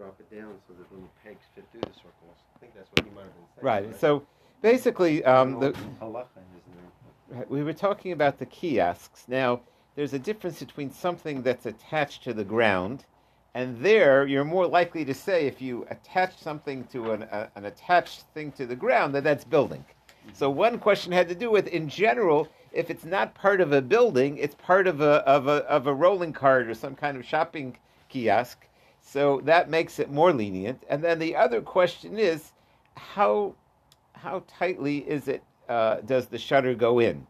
drop it down so that little pegs fit through the circles. I think that's what he might have been saying. Right. So basically, um, the, halacha we were talking about the kiosks. Now, there's a difference between something that's attached to the ground, and there you're more likely to say if you attach something to an, a, an attached thing to the ground that that's building. So one question had to do with, in general, if it's not part of a building, it's part of a of a of a rolling cart or some kind of shopping kiosk. So that makes it more lenient. And then the other question is, how how tightly is it? Uh, does the shutter go in?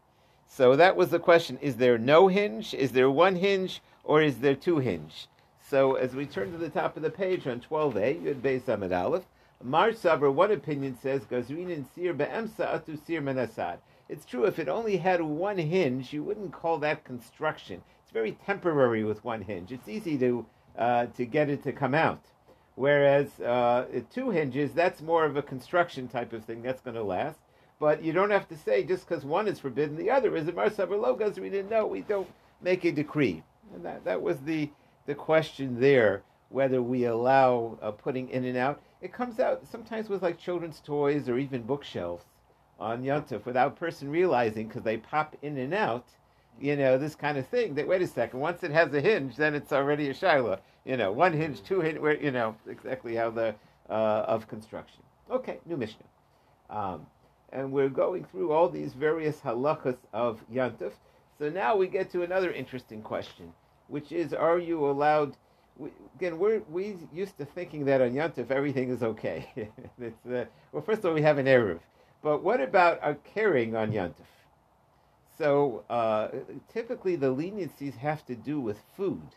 So that was the question: Is there no hinge? Is there one hinge, or is there two hinge? So as we turn to the top of the page on 12a, you had Beis Amid Aleph. Mar Saber, one opinion says, Gazrin Sir Be'emsa Atu Sir Menasad. It's true, if it only had one hinge, you wouldn't call that construction. It's very temporary with one hinge. It's easy to, uh, to get it to come out. Whereas uh, two hinges, that's more of a construction type of thing that's going to last. But you don't have to say just because one is forbidden, the other is. Mar Saber Logas, we didn't know. We don't make a decree. And that, that was the, the question there, whether we allow uh, putting in and out. It comes out sometimes with like children's toys or even bookshelves on Yontif without person realizing because they pop in and out, you know, this kind of thing. That wait a second, once it has a hinge, then it's already a shiloh. You know, one hinge, two hinge, where you know exactly how the uh, of construction. Okay, new Mishnah, um, and we're going through all these various halachas of Yontif. So now we get to another interesting question, which is: Are you allowed? We, again, we're we used to thinking that on Yontif everything is okay. uh, well, first of all, we have an eruv. But what about a carrying on Yantif? So uh, typically the leniencies have to do with food.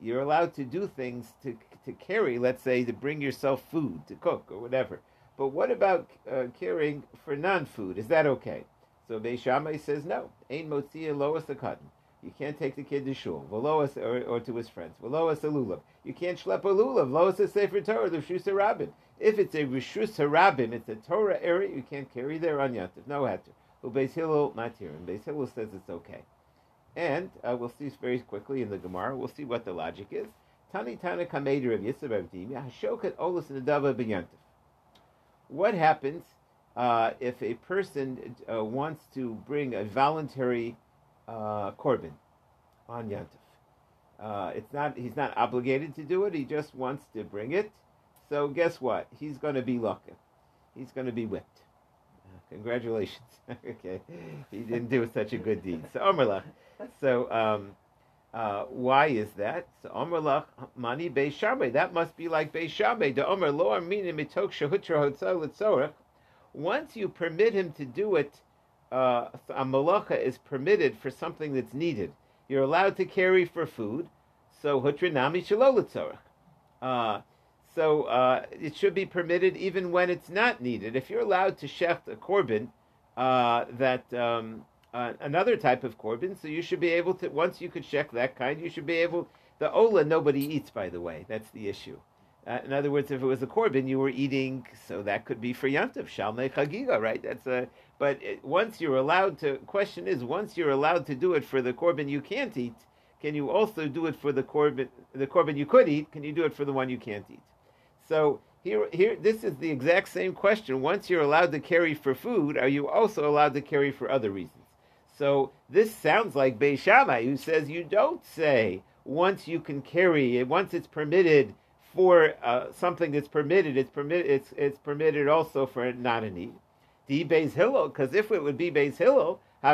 You're allowed to do things to, to carry, let's say, to bring yourself food, to cook or whatever. But what about uh, carrying for non-food? Is that okay? So Beis Shammai says no. Ain motzia loas cotton. You can't take the kid to shul, veloas or, or to his friends. Veloas a lulav. You can't schlep a lulav. Loas a sefer Torah, the shusa rabbin. If it's a rishus harabim, it's a Torah area, you can't carry there on Yantif. No heter. Who Beis Hillel and Beis Hillel says it's okay. And uh, we'll see very quickly in the Gemara. We'll see what the logic is. Tani Tana Kameder of Yisrael Avdimi Hashokat Olus Nadava B'Yantif. What happens uh, if a person uh, wants to bring a voluntary uh, korban on Yantif? Uh, it's not. He's not obligated to do it. He just wants to bring it. So guess what? He's going to be lucky. He's going to be whipped. Congratulations. okay, he didn't do such a good deed. So Omerlach. So um, uh, why is that? So Omerlach mani Beis That must be like Beis Shammai. The Omer lo armina mitok shehutra hotzah Once you permit him to do it, uh, a malacha is permitted for something that's needed. You're allowed to carry for food, so hutrinami shalol uh, so uh, it should be permitted even when it's not needed. If you're allowed to shecht a korban, uh, that um, uh, another type of korban, so you should be able to. Once you could shecht that kind, you should be able. The ola nobody eats, by the way. That's the issue. Uh, in other words, if it was a korban, you were eating, so that could be for yantiv, shalmei chagiga, right? That's a. But it, once you're allowed to, question is, once you're allowed to do it for the korban you can't eat, can you also do it for the korban, the korban you could eat? Can you do it for the one you can't eat? So here, here, this is the exact same question. Once you're allowed to carry for food, are you also allowed to carry for other reasons? So this sounds like Beis Shammai, who says you don't say once you can carry it, once it's permitted for uh, something that's permitted, it's permitted. It's, it's permitted also for not a need. Di Beis Hillel, because if it would be Beis Hillel, in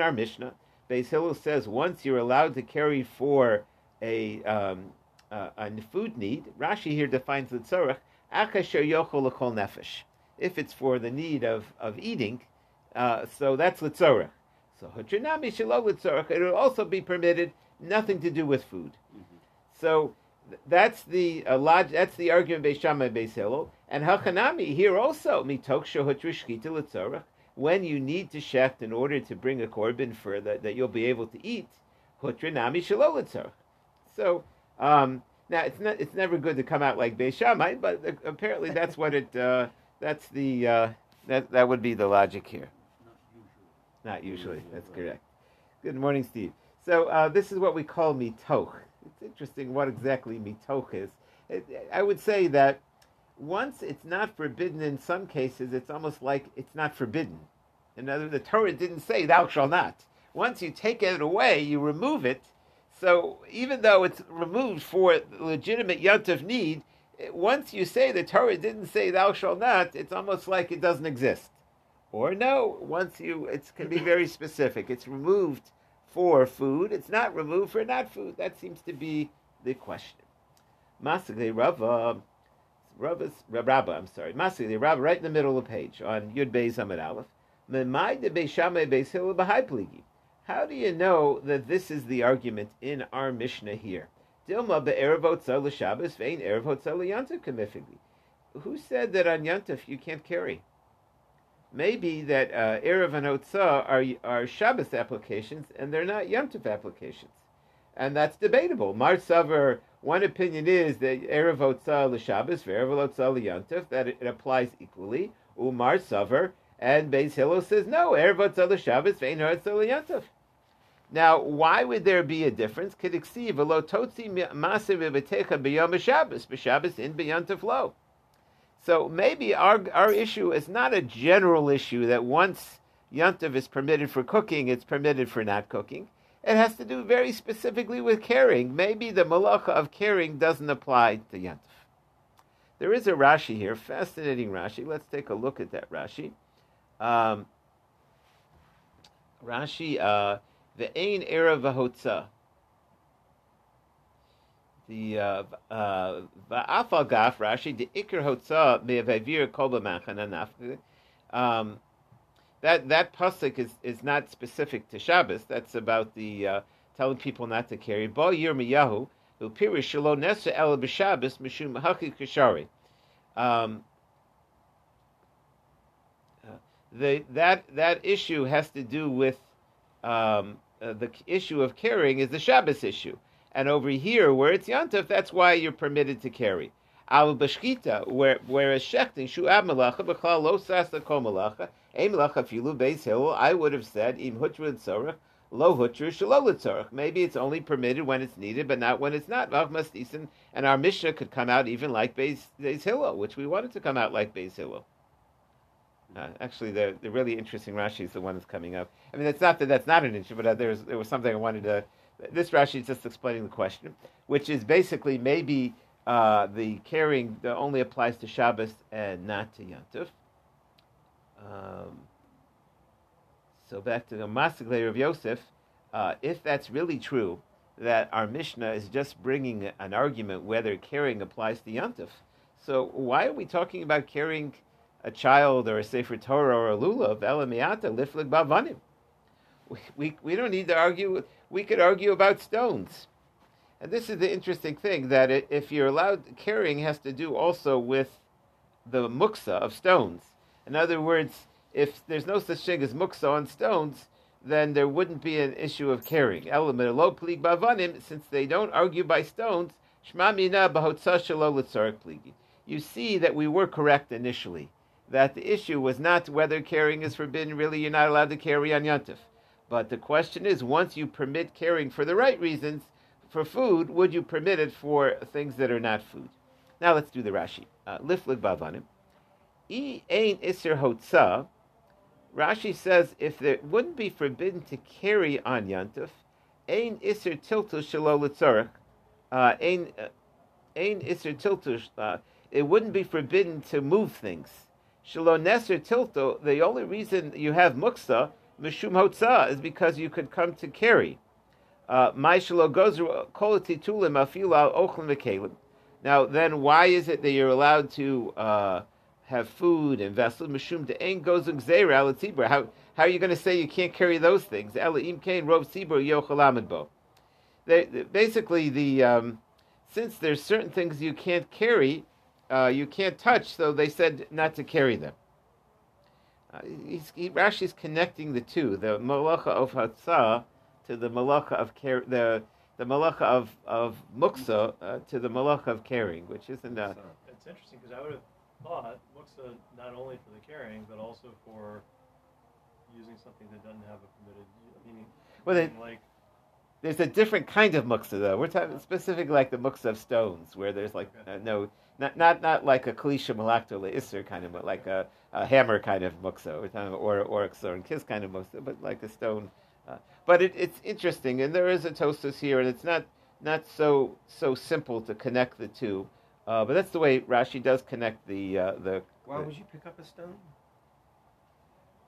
our Mishnah, Beis Hillel says once you're allowed to carry for a um, uh, a food need, Rashi here defines the tzorach, akasher yochol l'kol nefesh. If it's for the need of, of eating, uh, so that's l'tzorach. So hutrinami shelo l'tzorach, it will also be permitted, nothing to do with food. Mm-hmm. So that's the uh, log- that's the argument Beis Shammai Beis Hillel, and Hachanami here also mitok shehutrishkita l'tzorach. When you need to shecht in order to bring a korban for the, that you'll be able to eat, hutrinami shelo. So um, now it's not, it's never good to come out like Beis Shammai, but apparently that's what it uh, that's the uh, that that would be the logic here. Not usually. Not usually. That's correct. Good morning, Steve. So uh, this is what we call mitoch. it's interesting what exactly mitoch is. It, I would say that once it's not forbidden in some cases, it's almost like it's not forbidden. In other words, the Torah didn't say thou shalt not. Once you take it away, you remove it. So even though it's removed for legitimate yontif need, once you say the Torah didn't say thou shalt not, it's almost like it doesn't exist. Or no, once you, it can be very specific. It's removed for food. It's not removed for not food. That seems to be the question. Masagli Rava, Rava's, Rabba, I'm sorry, Masagli Rava, right in the middle of the page on Yud Beis Amid Aleph. How do you know that this is the argument in our Mishnah here? Dilma be'erev l'Shabbos ve'in erev kamifigli. Who said that on you can't carry? Maybe that uh, erev and Otzah are are Shabbos applications and they're not Yantav applications, and that's debatable. Mar one opinion is that erev Otzah l'Shabbos ve'erev Otzah l'Yantav that it, it applies equally. Umar and Beis Hillel says no, erev Otzah l'Shabbos ve'in erev Otzah l'Yantav. Now, why would there be a difference? Kediksiv velo totzi masiv v'techa Shabbos, in b'yantav lo. So maybe our our issue is not a general issue that once yantav is permitted for cooking, it's permitted for not cooking. It has to do very specifically with carrying. Maybe the malacha of carrying doesn't apply to yantav. There is a Rashi here, fascinating Rashi. Let's take a look at that Rashi. Um, Rashi. Uh, the Ein Era Vahotza. The uh, uh, Va'afal Gaf Rashi the Iker Hotza Me'avavir Kolba Machananaf. Um, that that pasuk is, is not specific to Shabbos. That's about the uh, telling people not to carry. Bo Yirmiyahu who pirish shelo nesa el b'Shabbos mishum haki kashari. Um, uh, the, that that issue has to do with um, uh, the issue of carrying is the Shabbos issue. And over here, where it's Yantaf, that's why you're permitted to carry. Al bashkita, where whereas shechting shu ab malacha b'chal lo sasa kol malacha a malacha filu beis hill. I would have said im hutra tzorach lo hutra tzorach. Maybe it's only permitted when it's needed, but not when it's not. And our Mishnah could come out even like Beis, Beis which we wanted to come out like Beis Hillel. Uh, actually, the the really interesting Rashi is the one that's coming up. I mean, it's not that that's not an issue, but uh, there's there was something I wanted to. This Rashi is just explaining the question, which is basically maybe uh, the carrying only applies to Shabbos and not to Yantif. Um, so back to the Masaklei of Yosef. Uh, if that's really true, that our Mishnah is just bringing an argument whether carrying applies to Yantif. So why are we talking about carrying? A child or a Sefer Torah or a lulav, elamiata, liflik bavanim. We, we, we don't need to argue. We could argue about stones. And this is the interesting thing that it, if you're allowed, carrying has to do also with the muksa of stones. In other words, if there's no such thing as muksa on stones, then there wouldn't be an issue of carrying. Element lo plig bavanim, since they don't argue by stones, shma mina You see that we were correct initially that the issue was not whether carrying is forbidden. Really, you're not allowed to carry on Yontif. But the question is, once you permit carrying for the right reasons, for food, would you permit it for things that are not food? Now let's do the Rashi. Uh, Liflik bavanim. E ain iser hotza. Rashi says if it wouldn't be forbidden to carry on Yontif, ain iser tiltu shelo litzorach. Uh, ain uh, ain iser tiltu. Uh, it wouldn't be forbidden to move things. Shalom Neser Tilto, the only reason you have Muksa, Mishum Hotza, is because you could come to carry. Uh, now, then, why is it that you're allowed to uh, have food and vessels? Mishum de'en goes How how are you going to say you can't carry those things? Basically, the um, since there's certain things you can't carry, uh, you can't touch, so they said not to carry them. Uh, he's, he, Rashi's connecting the two, the malacha of hatzah to the malacha of car- the the malacha of of muksa uh, to the malacha of carrying, which isn't. Uh, it's interesting because I would have thought muksa not only for the carrying but also for using something that doesn't have a permitted meaning. Well, they, like There's a different kind of muksa though. We're talking specifically like the muksa of stones, where there's like uh, no, not not not like a kalisha malakto isser kind of, but like a, a hammer kind of muksa. We're talking about or or and kiss kind of muksa, but like a stone. Uh, but it, it's interesting, and there is a tostos here, and it's not not so so simple to connect the two. Uh, but that's the way Rashi does connect the uh, the. Why the, would you pick up a stone?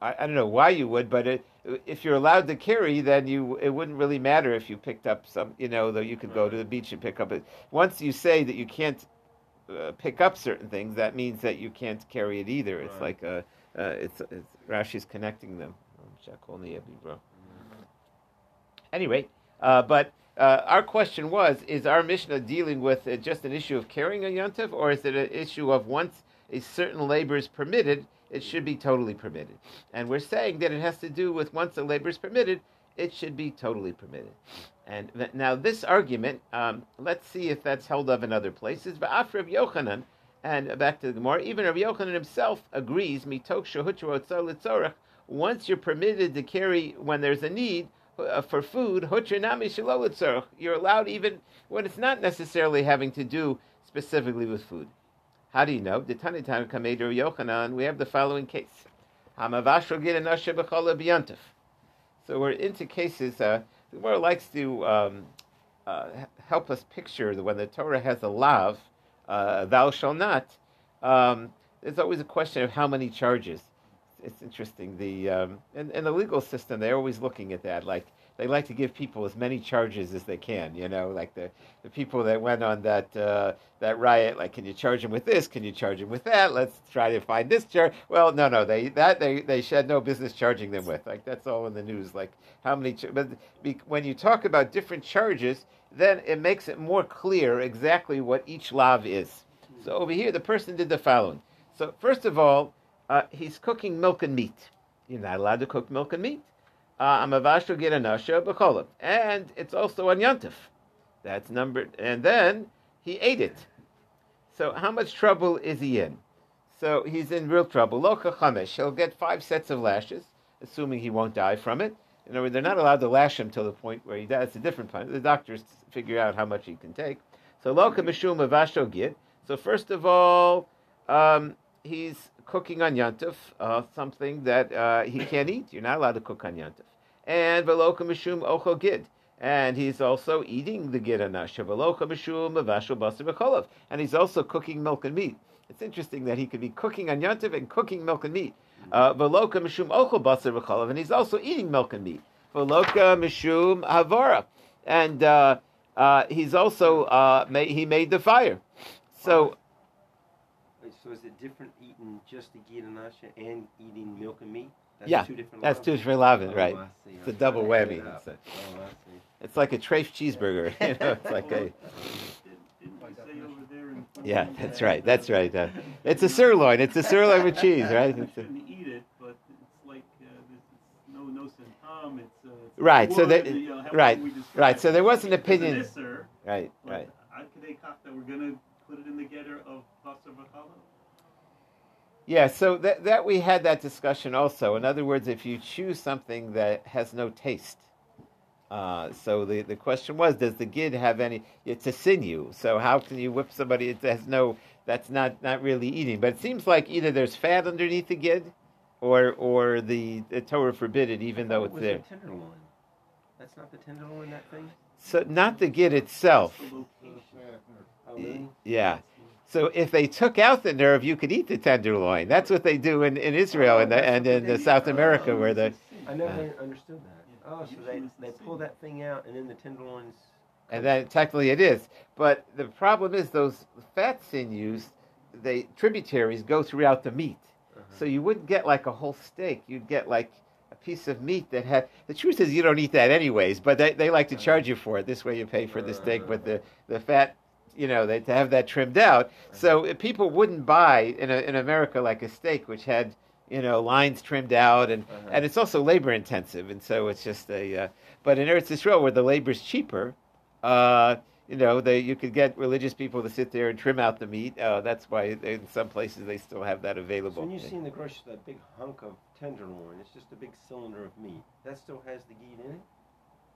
I, I don't know why you would, but it, if you're allowed to carry, then you it wouldn't really matter if you picked up some. You know, though you could go to the beach and pick up it. Once you say that you can't uh, pick up certain things, that means that you can't carry it either. It's Right. like a, uh, it's, it's Rashi's connecting them. Anyway, uh, but uh, our question was: Is our Mishnah dealing with uh, just an issue of carrying a yontif, or is it an issue of once a certain labor is permitted, it should be totally permitted? And we're saying that it has to do with once the labor is permitted, it should be totally permitted. And th- now this argument, um, let's see if that's held of in other places. But Rav Yochanan, and back to the Gemara, even Rav Yochanan himself agrees. Mitok. Once you're permitted to carry when there's a need uh, for food. You're allowed even when it's not necessarily having to do specifically with food. How do you know? The Tanitana Kamed Rav Yochanan. We have the following case. So we're into cases. Uh, the Gemara likes to um, uh, help us picture that when the Torah has a lav, uh, thou shall not. Um, there's always a question of how many charges. It's interesting. The um, in, in the legal system, they're always looking at that. Like they like to give people as many charges as they can. You know, like the, the people that went on that uh, that riot. Like, can you charge him with this? Can you charge him with that? Let's try to find this charge. Well, no, no, they that they they had no business charging them with. Like that's all in the news. Like how many? But when you talk about different charges, then it makes it more clear exactly what each lav is. So over here, the person did the following. So first of all, uh, he's cooking milk and meat. You're not allowed to cook milk and meat. Uh, Amavashto get anasha b'cholim, and it's also on yontif. That's number, and then he ate it. So how much trouble is he in? So he's in real trouble. Loka chamesh. He'll get five sets of lashes, assuming he won't die from it. In other words, they're not allowed to lash him till the point where he dies. It's a different point. The doctors figure out how much he can take. So loka mishum avashto git. So first of all, um, he's cooking on yantif, uh, something that uh, he can't eat. You're not allowed to cook on yantif. And veloka mishum ocho gid. And he's also eating the gid anasha. Veloka mishum avashto basar. And he's also cooking milk and meat. It's interesting that he could be cooking on yantif and cooking milk and meat. Uh, Veloka mishum ocho basar. And he's also eating milk and meat. Veloka mishum havara. And uh, uh, he's also, uh, ma- he made the fire. So, So is it different eating just the gid and asha and eating milk and meat? That's Yeah, two different that's two different lavin, Oh, right? I see. It's a I'm double whammy. it. It's a- Oh, It's like a trafe cheeseburger. You know, it's like a Didn't you say over there in yeah. That's right. That's right. Uh, it's a sirloin. It's a sirloin with cheese, right? You It's a- shouldn't eat it, but it's like this is no no santam. It's, Right, so wood, that- you know, however right, right. So there was an opinion. This, sir, right, right. Ad Kedei Kach that we're gonna put it in the getter of Basar V'Chala? Yeah. So that that we had that discussion also. In other words, if you choose something that has no taste. Uh, so the, the question was, does the gid have any? It's a sinew. So how can you whip somebody? It has no. That's not not really eating. But it seems like either there's fat underneath the gid, or or the, the Torah forbid it, even I though thought it's it was there. The tenderloin. That's not the tenderloin. That thing. So not the gid itself. That's the location. Oh. Yeah. So if they took out the nerve, you could eat the tenderloin. That's what they do in, in Israel and, the, and in the South America, where the I never understood that. Oh, so they they pull that thing out and then the tenderloins. and then technically it is. But the problem is those fat sinews, they tributaries go throughout the meat. Uh-huh. So you wouldn't get like a whole steak. You'd get like a piece of meat that had. The truth is, you don't eat that anyways. But they, they like to charge you for it. This way, you pay for the steak, but the the fat, you know, they to have that trimmed out. So if people wouldn't buy in a, in America like a steak which had you know lines trimmed out and Uh-huh. and it's also labor intensive, and so it's just a. Uh, but in Eretz Yisrael, where the labor's cheaper, uh, you know, they you could get religious people to sit there and trim out the meat. Uh, that's why in some places they still have that So available. when you see in the grocery store that big hunk of tenderloin, it's just a big cylinder of meat. That still has the ghee in it.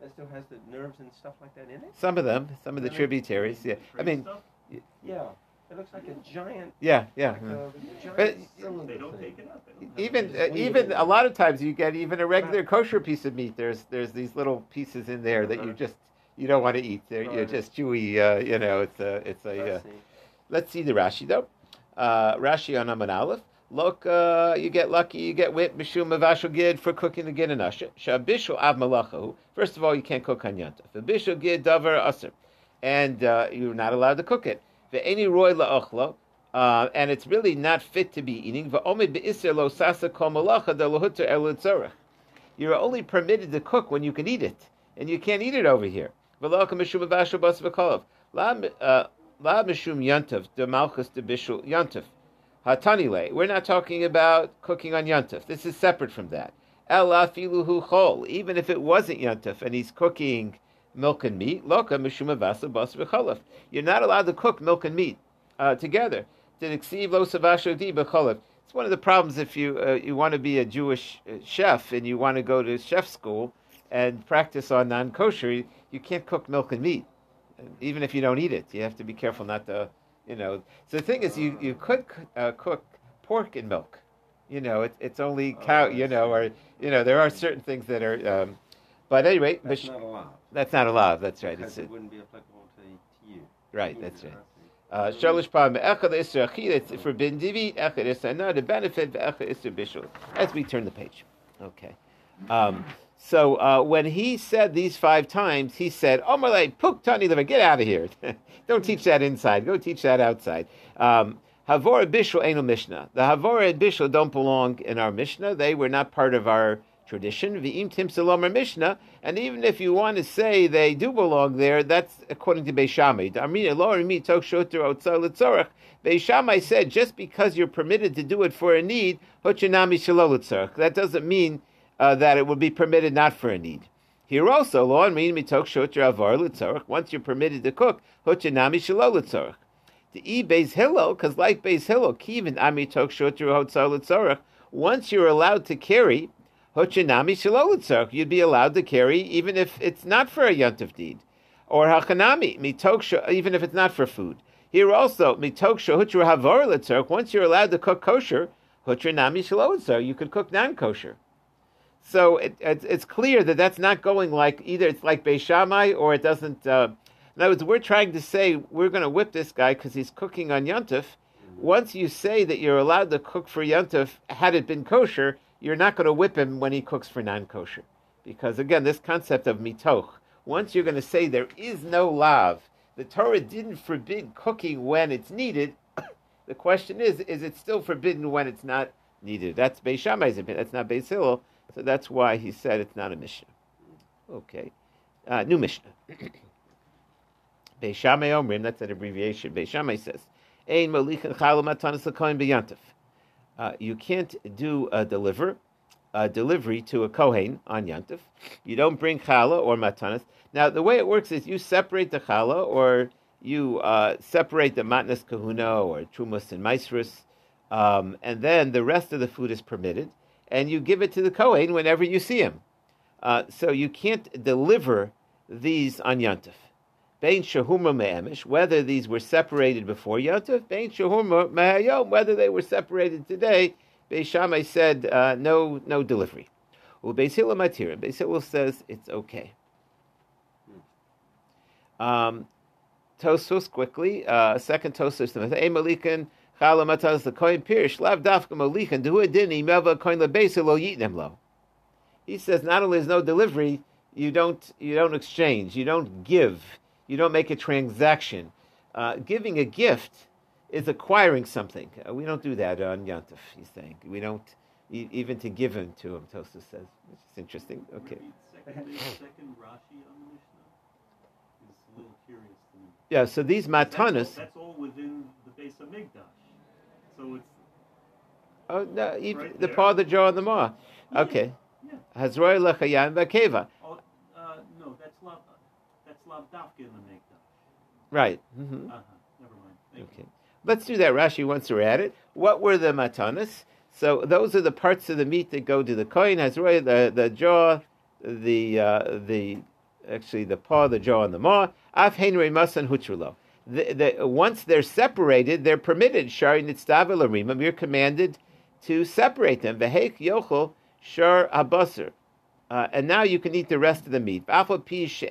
That still has the nerves and stuff like that in it. Some of them, some of the tributaries. Yeah, I mean, stuff, Yeah, it looks like a giant. yeah, yeah. Like a giant But- they don't take it up. They don't have even uh, even a lot of times you get even a regular kosher piece of meat. There's there's these little pieces in there that you Uh-huh. just you don't want to eat. They're you're Right. just chewy. Uh, you know, it's a it's a. I Uh, see. let's see the Rashi though. Uh, Rashi on Aman Aleph. Look, uh, you get lucky, you get whipped, mishum avashal gid for cooking the gid and asher. Shabishal av malachahu. First of all, you can't cook on yontif. Gid davar aser. And uh, you're not allowed to cook it. Ve'eni roy la'ochlo. Uh, and it's really not fit to be eating. Ve'omid be'isr lo kol malacha da lohuter el. You're only permitted to cook when you can eat it. And you can't eat it over here. V'loka mishum avashal bas v'kolov. La uh, mishum yontif de malchus de bishul yontif. Hatanile. We're not talking about cooking on yontif. This is separate from that. Ela filuhu chol. Even if it wasn't yontif and he's cooking milk and meat, loka mishum avasa bas. You're not allowed to cook milk and meat uh, together. It's one of the problems if you uh, you want to be a Jewish uh, chef and you want to go to chef school and practice on non-kosher. You, you can't cook milk and meat, even if you don't eat it. You have to be careful not to, you know. So the thing is, you you could uh, cook pork and milk. You know, it, it's only cow. You know, or you know, there are certain things that are. Um, but anyway, That's Mish- not allowed. that's not allowed. That's right. Because It's, it wouldn't be applicable to, to you. right. That's right. Uh, Shalish Pam Echad Isra Achil, it's forbidden to eat, Echad Isra no, the benefit of Echad Isra Bishul. As we turn the page. Okay. Um, so uh, when he said these five times, he said, Omerle, Puk Tani Liver, get out of here. Don't teach that inside. Go teach that outside. Um, Havora Bishul ain't Mishnah. The Havora and Bishul don't belong in our Mishnah. They were not part of our tradition. V'im Tim Salom Mishnah. And even if you want to say they do belong there, that's according to Beis Shammai. Amrina lo Rimi tok shoter otzar litzorach. Beis Shammai said just because you're permitted to do it for a need. That doesn't mean uh, that it would be permitted not for a need. Here also, lo Amrin mitok shoter avar litzorach. Once you're permitted to cook, hochanami shelo litzorach. To eat Beis Hillel, because like Beis Hillel, kivin ami tok shoter hotzar litzorach. Once you're allowed to carry, Hochanami shalolitzarch, you'd be allowed to carry even if it's not for a yontif deed. Or hachanami, mitoksha, even if it's not for food. Here also, mitoksha hutra havar litzarch, once you're allowed to cook kosher, hutranami shalolitzarch, you could cook non-kosher. So it, it's, it's clear that that's not going like, either it's like Beis Shammai or it doesn't, uh, in other words, we're trying to say we're going to whip this guy because he's cooking on yontif. Once you say that you're allowed to cook for yontif, had it been kosher, you're not going to whip him when he cooks for non-kosher. Because again, this concept of mitoch, once you're going to say there is no lav, the Torah didn't forbid cooking when it's needed. the question is, is it still forbidden when it's not needed? That's Beis Shammai's opinion. That's not Beis Hillel. So that's why he said it's not a Mishnah. Okay. Uh, new Mishnah. Beis Shammai Omrim, that's an abbreviation. Beis Shammai says, Ein molichin chalom matanis l'kohen b'yantif. Uh, you can't do a deliver, a delivery to a kohen on yantif. You don't bring challah or matanis. Now, the way it works is you separate the challah or you uh, separate the matnas kahuna or trumas and maisrus, um, and then the rest of the food is permitted, and you give it to the kohen whenever you see him. Uh, so you can't deliver these on yantif. Bein shahumra me'emish, whether these were separated before Yontif, Bein shahumra me'ayom, whether they were separated today, Beis Shammai said uh, no, no delivery. Well, Beis matira. Beis says it's okay. Um, Tosos quickly. Uh, second Tosos. Hey Malikan chala matas the kohen pirish lav dafka Malikan duhu adini meva kohen lebeis lo yitnem lo. He says not only is no delivery, you don't you don't exchange, you don't give, you don't make a transaction. Uh, giving a gift is acquiring something. Uh, we don't do that on Yantif. He's saying we don't e- even to give him to him. Tosa says, which is interesting. Okay. Second, second Rashi on the Mishnah is a little curious to me. Yeah. So these That's all, matanas. that's all within the base of Migdash. So it's Oh no, even Right the there. part of the jar on the ma. Yeah. Okay. yeah. Hazroy lechayan vakeva. Oh, uh, no, that's lav. That's lav dafka in the. Right. hmm Uh huh. Never mind. Thank Okay. Let's do that, Rashi, once we're at it. What were the matanas? So those are the parts of the meat that go to the kohen, Hazroy, the, the jaw, the, uh, the actually the paw, the jaw, and the maw. Af henry masan huchulo. The, the, once they're separated, they're permitted. Shari nitzdavel arimam. You're commanded to separate them. Vehek yochel shar abasar. Uh, and now you can eat the rest of the meat. Rashi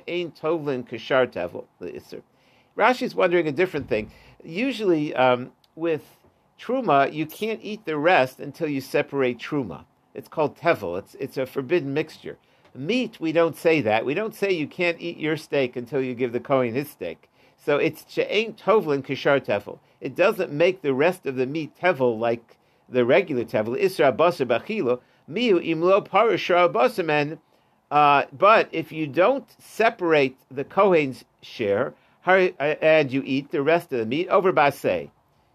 is wondering a different thing. Usually, um, with truma, you can't eat the rest until you separate truma. It's called tevel. It's it's a forbidden mixture. Meat, we don't say that. We don't say you can't eat your steak until you give the kohen his steak. So it's she'ain tovlin kishar tevel. It doesn't make the rest of the meat tevel like the regular tevel. Isra basar bachilo miu imlo parashar basamen. Uh, but if you don't separate the kohen's share and you eat the rest of the meat over basay,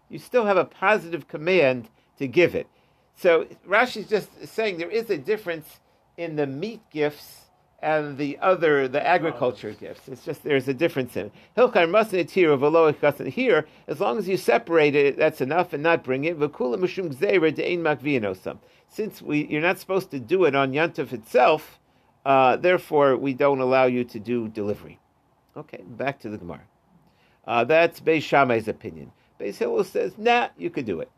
you still have a positive command to give it. So Rashi is just saying there is a difference in the meat gifts and the other, the agriculture gifts. It's just there's a difference in it. Hilchar mustn't here of here. As long as you separate it, that's enough, and not bring it. V'kula mishum gzeira de'ein makvianosam. Since we, you're not supposed to do it on Yantif itself, uh, therefore we don't allow you to do delivery. Okay, back to the Gemara. Uh, that's Beis Shammai's opinion. Beis Hillel says, nah, you could do it.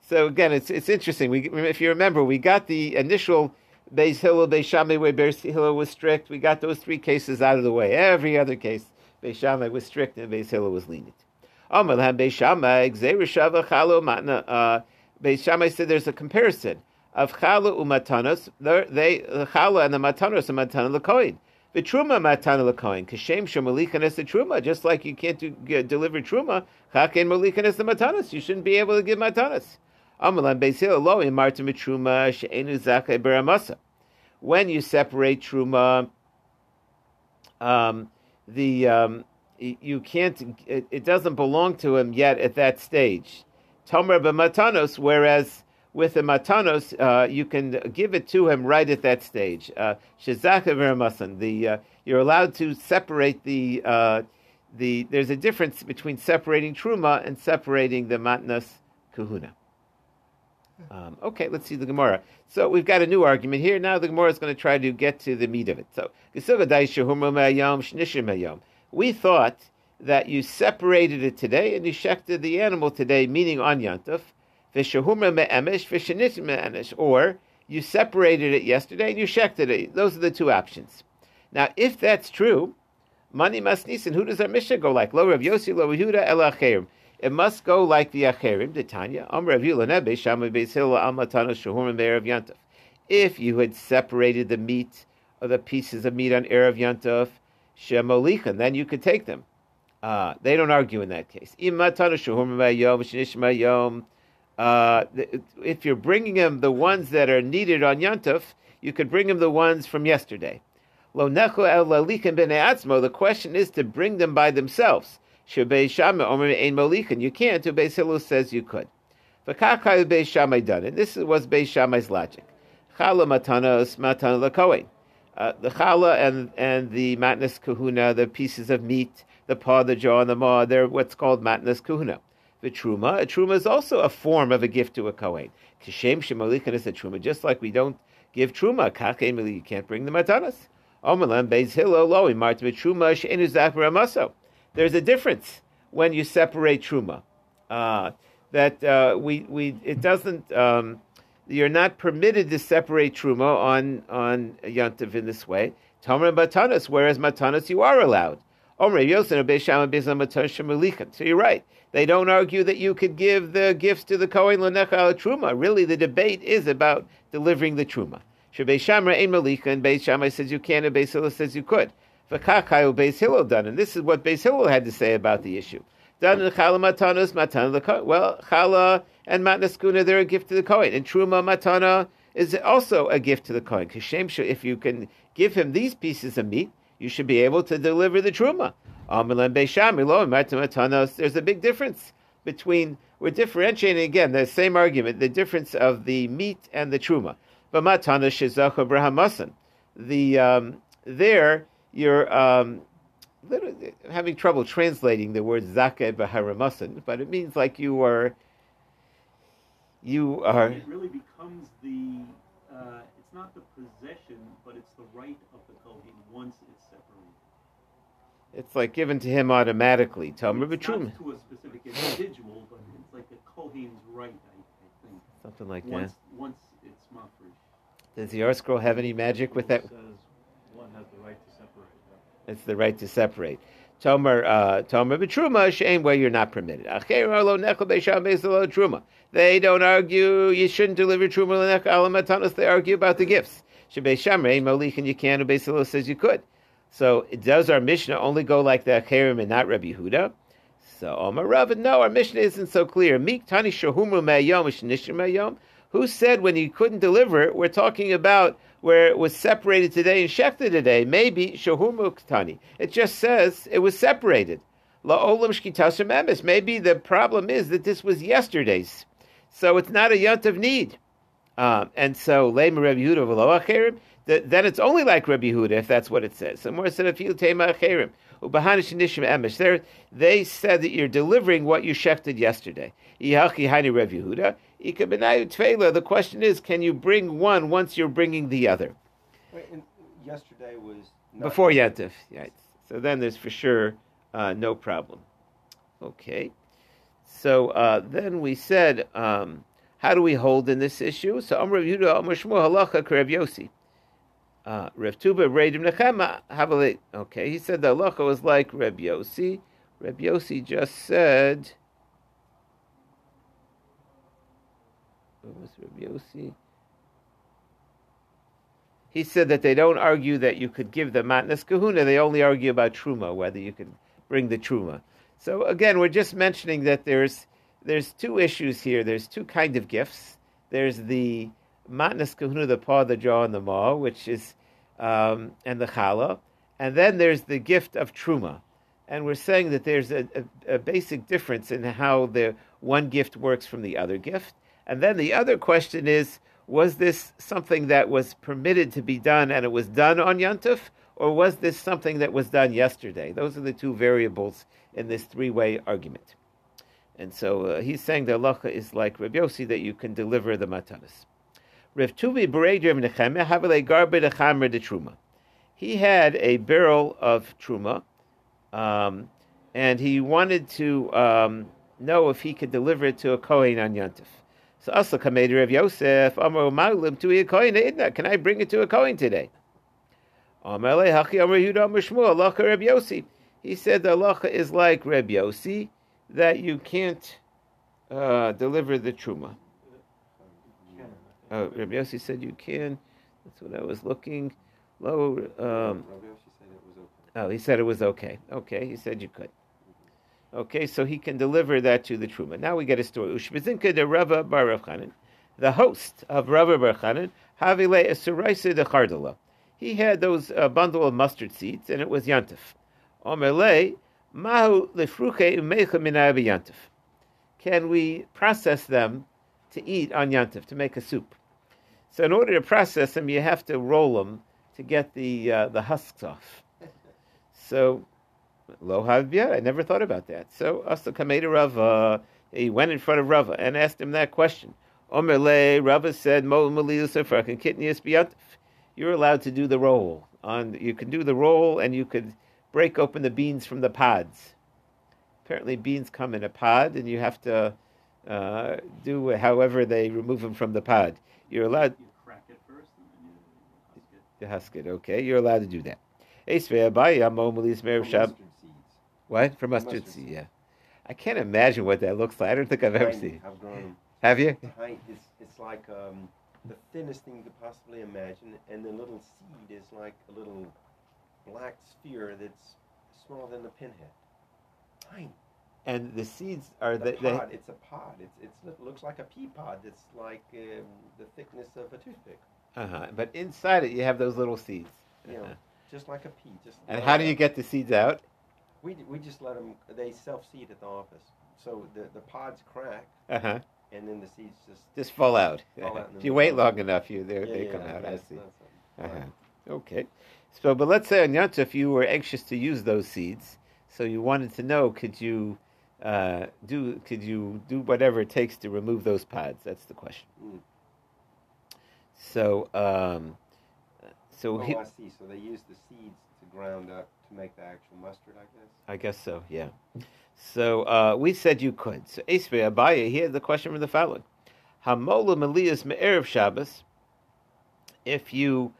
So again, it's it's interesting. We, if you remember, we got the initial Beis Hillel, Beis Shammai, where Beis Hillel was strict. We got those three cases out of the way. Every other case, Beis Shammai was strict and Beis Hillel was lenient. Amalham Beis Shammai, Gzeirishava Chalo Matna. Uh, Beis Shammai said there's a comparison of Chala umatanos. They the Chala and the matanos are matana lekoin. The truma matana lekoin. Kashem shemalikan is the truma. Just like you can't do, deliver truma, chaken malikan is the matanos. You shouldn't be able to give matanos. When you separate truma, um, the um, you can't. It, it, doesn't belong to him yet at that stage. Tomer b'matanos, whereas with the matanos, uh, you can give it to him right at that stage. Shezaka uh, The uh, you're allowed to separate the uh, the. There's a difference between separating truma and separating the matnas kahuna. Um, okay, let's see the Gemara. So we've got a new argument here. Now the Gemara is going to try to get to the meat of it. So we thought that you separated it today and you shechted the animal today, meaning on Yantuf, or you separated it yesterday and you shechted it. Those are the two options. Now, if that's true, Mani Masnisin, who does our Mishnah go like? Lo Rav Yossi, Lo Yehuda. It must go like the Acherim, the Tanya, Yantov. If you had separated the meat or the pieces of meat on Erev Yantov, Shemolichan, then you could take them. Uh, they don't argue in that case. Uh, if you're bringing them the ones that are needed on Yantov, you could bring them the ones from yesterday. The question is to bring them by themselves. You can't. To Beis says you could. Beis Shammai done it. This was Beis Shammai's logic. Chala matanos matana lakohen. Uh, the chala and and the matnas kahuna, the pieces of meat, the paw, the jaw, and the maw, they're what's called matnas kahuna. The truma, a truma is also a form of a gift to a kohen. Kishem shemalichan is a truma, just like we don't give truma. Kachem you can't bring the matanas. Omelam beis hillel lo imart truma she'enu zakbar amaso there's a difference when you separate truma. Uh, that uh, we we it doesn't. Um, you're not permitted to separate truma on on yontiv in this way. Tomer matanas, whereas matanas you are allowed. So you're right. They don't argue that you could give the gifts to the Kohen Lanecha al Truma. Really, the debate is about delivering the Truma. Beis Shammai ein Malika, and Beis Shammai says you can, and Beis Hillel says you could. V'kachayu Beis Hillel done, and this is what Beis Hillel had to say about the issue. Done in chala matanus matana Well, chala and matnaskuna they're a gift to the kohen, and truma matana is also a gift to the kohen. Kashem if you can give him these pieces of meat, you should be able to deliver the truma. There's a big difference between we're differentiating again the same argument, the difference of the meat and the truma. But matana shizach Abraham The um, there you're um, having trouble translating the word zakeh b'haramasan, but it means like you are. You are. It really becomes the. Uh, it's not the possession, but it's the right of the kohen once it's separated. It's like given to him automatically. Tomer It's b'truma. not to a specific individual, but it's like a Kohen's right, I, I think. Something like that. Once, once it's mafresh. Does the ArtScroll have any magic with that? Says one has the right to separate. yeah. It's the right to separate. Tomer, uh, Tomer b'truma, shame where you're not permitted. Truma. They don't argue you shouldn't deliver truma alamatanos. They argue about the gifts. Shebei shamrei molichin you can, and Beis says you could. So does our Mishnah only go like the Acherim and not Rabbi Huda? So Omar Rav, no, our Mishnah isn't so clear. Meek tani shahumru me'ayom. Who said when you couldn't deliver it? We're talking about where it was separated today and shechted today. Maybe shahumru tani. It just says it was separated. La'olam shkitashem emes. Maybe the problem is that this was yesterday's, so it's not a yont of need. Um, and so Lema Rabbi Yehuda Then it's only like Rabbi Yehuda if that's what it says. So more said afil tema acherim ubahanish nishim emesh. There they said that you're delivering what you shechted yesterday. Ihachi Rabbi Yehuda. Ika benayu tfela. The question is, can you bring one once you're bringing the other? Wait, yesterday was Before Yantif. Right. So then there's for sure uh, no problem. Okay. So uh, then we said, um, how do we hold in this issue? So Amr Yehuda, Amr Shmuel, Halacha, Karev Yosi. Uh, Tuba, Nechema, Havale. Okay, he said the halacha was like Reb Yosi. Reb Yosi just said. What was Reb Yosi? He said that they don't argue that you could give the matnas kahuna. They only argue about truma, whether you could bring the truma. So again, we're just mentioning that there's there's two issues here. There's two kind of gifts. There's the matnas kahuna, the paw, the jaw, and the maw, which is um, and the challah, and then there's the gift of truma. And we're saying that there's a, a, a basic difference in how the one gift works from the other gift. And then the other question is was this something that was permitted to be done and it was done on Yontif, or was this something that was done yesterday? Those are the two variables in this three way argument. And so uh, he's saying the halacha is like Rabbi Yossi that you can deliver the matanas. He had a barrel of truma, um, and he wanted to um, know if he could deliver it to a kohen on Yontif. So Asa Kamed Rav Yosef Amar Maglim to a kohen idna. Can I bring it to a kohen today? Amar Hachi Amar Yehuda Amar Shmuel Halacha Reb Yossi. He said the halacha is like Reb Yossi that you can't uh, deliver the truma. Oh, Reb Yossi said you can. That's what I was looking. Low. Um, Rabbi Yoshi said it was okay. Oh, he said it was okay. Okay, he said you could. Okay, so he can deliver that to the Truma. Now we get a story. Ushbezinka de Rava bar Rav Chanan, the host of Rava bar Chanan, Havile Esuraisa de Chardala. He had those uh, bundle of mustard seeds, and it was Yantif. Omerle, Mahu lefruche umecha minayav Yantif. Can we process them to eat on Yantif, to make a soup? So in order to process them, you have to roll them to get the uh, the husks off. So, lo havbia, I never thought about that. So, Asa Kameda Rava, he went in front of Rava and asked him that question. Omer le, Rava said, Mo. You're allowed to do the roll. On you can do the roll, and you could break open the beans from the pods. Apparently, beans come in a pod, and you have to uh, do however they remove them from the pod. You're allowed You crack it first, and then you husk it. to husk it. Okay, you're allowed to do that. Esvei Abaye, Amo Malis Merev From mustard. What? Mustard, seed. yeah. I can't imagine what that looks like. I don't think I've ever seen. I've grown. Have you? It's, it's like um, the thinnest thing you could possibly imagine, and the little seed is like a little black sphere that's smaller than a pinhead. Tiny. And the seeds are The the, pod, it's a pod. It's, it's it looks like a pea pod. That's like um, the thickness of a toothpick. uh-huh. But inside it, you have those little seeds. Know, Uh-huh. just like a pea. Just And how do you get the seeds out? We, we just let them. They self seed at the office, so the the pods crack, Uh huh. and then the seeds just. Just fall out. Fall out if you wait long enough, you they, yeah, they yeah, come out. I see. Uh-huh. Okay. So, but let's say on Yontif you were anxious to use those seeds, so you wanted to know could you uh, do could you do whatever it takes to remove those pods? That's the question. Mm. So, um, so Oh, he, I see. So they use the seeds to ground up to make the actual mustard, I guess. I guess so, yeah. So uh, we said you could. So Esrei Abaye, here the question from the following. Hamola Melias Me'erev Shabbos, if you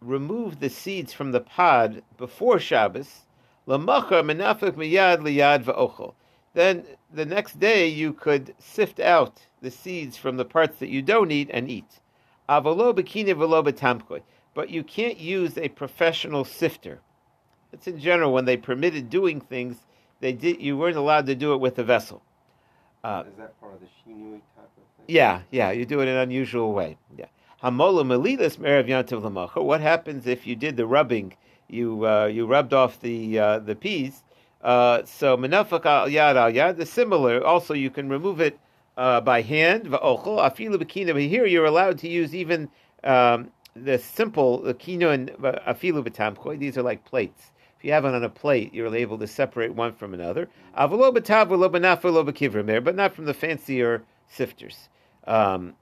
remove the seeds from the pod before Shabbos, Lamachar Menafik Miyad Liyad Va'ochel. Then the next day you could sift out the seeds from the parts that you don't eat and eat. Avalo Bikini Velo Betamkoi. But you can't use a professional sifter. It's in general when they permitted doing things, they did you weren't allowed to do it with a vessel. Uh, Is that part of the shinui type of thing? yeah, yeah, you do it in an unusual way. Yeah. Hamola melilas yantiv. What happens if you did the rubbing? You uh, you rubbed off the uh, the peas. Uh, so menafak al yad al yad. The similar. Also, you can remove it uh, by hand. Afilu b'kina. But here you're allowed to use even um, the simple the kino and uh, afilu b'tamchoi. These are like plates. If you have it on a plate, you're able to separate one from another. Avalo b'tav v'lo b'naf v'lo b'kivrim but not from the fancier sifters. Um,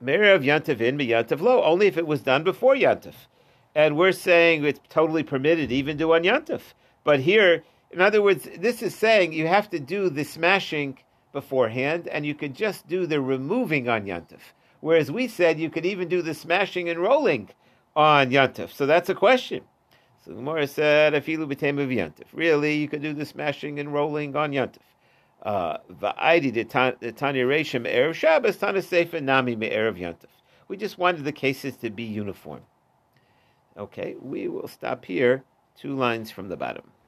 Meir of Yantav in, Yantav lo, only if it was done before Yantav. And we're saying it's totally permitted even to on Yantav. But here, in other words, this is saying you have to do the smashing beforehand, and you could just do the removing on Yantav. Whereas we said you could even do the smashing and rolling on Yantav. So that's a question. So the Gemara said, Afilu b'tem of Yantav. Really, you could do the smashing and rolling on Va'idi the Tanya Reshim Erev Shabbos, Tana Sefer Nami Me'erev Yantav. We just wanted the cases to be uniform. Okay, we will stop here, two lines from the bottom.